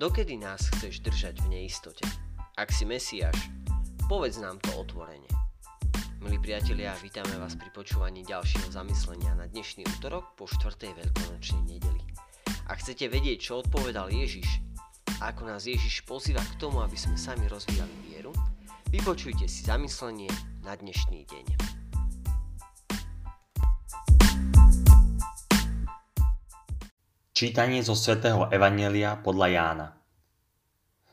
Dokedy nás chceš držať v neistote? Ak si Mesiáš, povedz nám to otvorene. Milí priatelia, vítame vás pri počúvaní ďalšieho zamyslenia na dnešný útorok po 4. veľkonočnej nedeli. Ak chcete vedieť, čo odpovedal Ježiš a ako nás Ježiš pozýva k tomu, aby sme sami rozvíjali vieru, vypočujte si zamyslenie na dnešný deň. Čítanie zo svätého Evanelia podľa Jána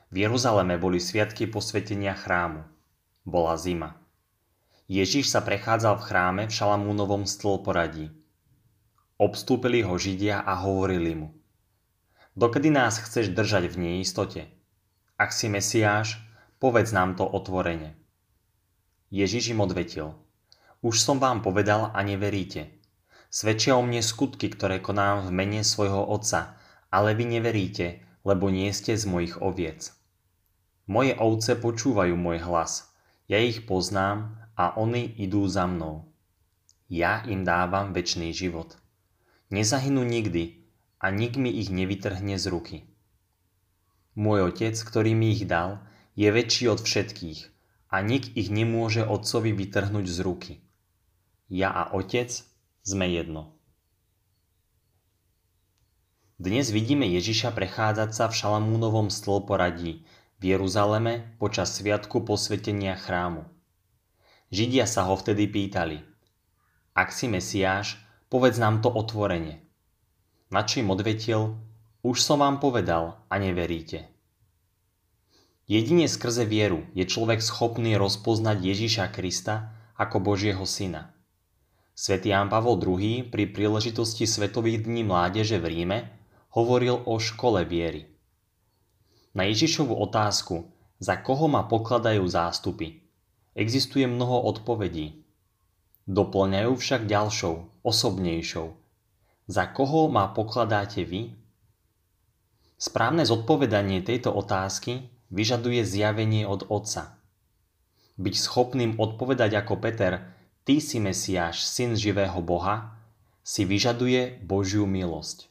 V Jeruzaleme boli sviatky posvetenia chrámu. Bola zima. Ježiš sa prechádzal v chráme v Šalamúnovom stĺporadí. Obstúpili ho Židia a hovorili mu Dokedy nás chceš držať v neistote? Ak si Mesiáš, povedz nám to otvorene. Ježiš im odvetil Už som vám povedal a neveríte – Svedčia o mne skutky, ktoré konám v mene svojho Otca, ale vy neveríte, lebo nie ste z mojich oviec. Moje ovce počúvajú môj hlas, ja ich poznám a oni idú za mnou. Ja im dávam väčší život. Nezahynú nikdy a nik mi ich nevytrhne z ruky. Môj otec, ktorý mi ich dal, je väčší od všetkých a nik ich nemôže otcovi vytrhnúť z ruky. Ja a otec sme jedno. Dnes vidíme Ježiša prechádzať sa v Šalamúnovom stĺporadí v Jeruzaleme počas sviatku posvetenia chrámu. Židia sa ho vtedy pýtali, ak si Mesiáš, povedz nám to otvorene. Na čím odvetil, už som vám povedal a neveríte. Jedine skrze vieru je človek schopný rozpoznať Ježiša Krista ako Božieho syna. Svetý Ján Pavol II pri príležitosti Svetových dní mládeže v Ríme hovoril o škole viery. Na Ježišovu otázku, za koho ma pokladajú zástupy, existuje mnoho odpovedí. Doplňajú však ďalšou, osobnejšou. Za koho ma pokladáte vy? Správne zodpovedanie tejto otázky vyžaduje zjavenie od Otca. Byť schopným odpovedať ako Peter, Ty si Mesiáš, syn živého Boha, si vyžaduje Božiu milosť.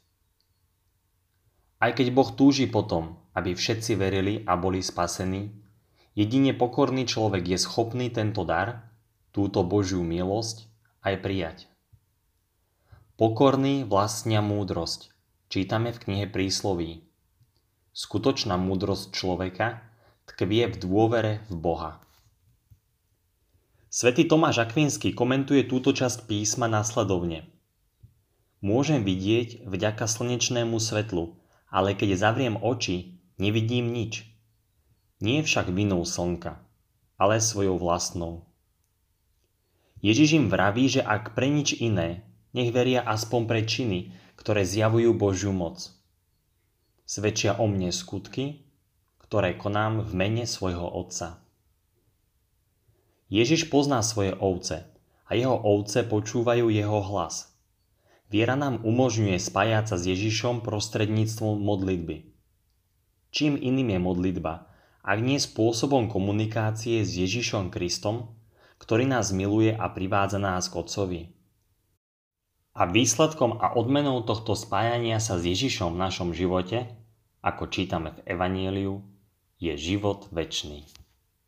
Aj keď Boh túži potom, aby všetci verili a boli spasení, jedine pokorný človek je schopný tento dar, túto Božiu milosť, aj prijať. Pokorný vlastnia múdrosť, čítame v knihe prísloví. Skutočná múdrosť človeka tkvie v dôvere v Boha. Svetý Tomáš Akvinský komentuje túto časť písma následovne. Môžem vidieť vďaka slnečnému svetlu, ale keď zavriem oči, nevidím nič. Nie však vinou slnka, ale svojou vlastnou. Ježiš im vraví, že ak pre nič iné, nech veria aspoň pre činy, ktoré zjavujú Božiu moc. Svedčia o mne skutky, ktoré konám v mene svojho Otca. Ježiš pozná svoje ovce a jeho ovce počúvajú jeho hlas. Viera nám umožňuje spájať sa s Ježišom prostredníctvom modlitby. Čím iným je modlitba, ak nie spôsobom komunikácie s Ježišom Kristom, ktorý nás miluje a privádza nás k Otcovi. A výsledkom a odmenou tohto spájania sa s Ježišom v našom živote, ako čítame v Evanieliu, je život väčší.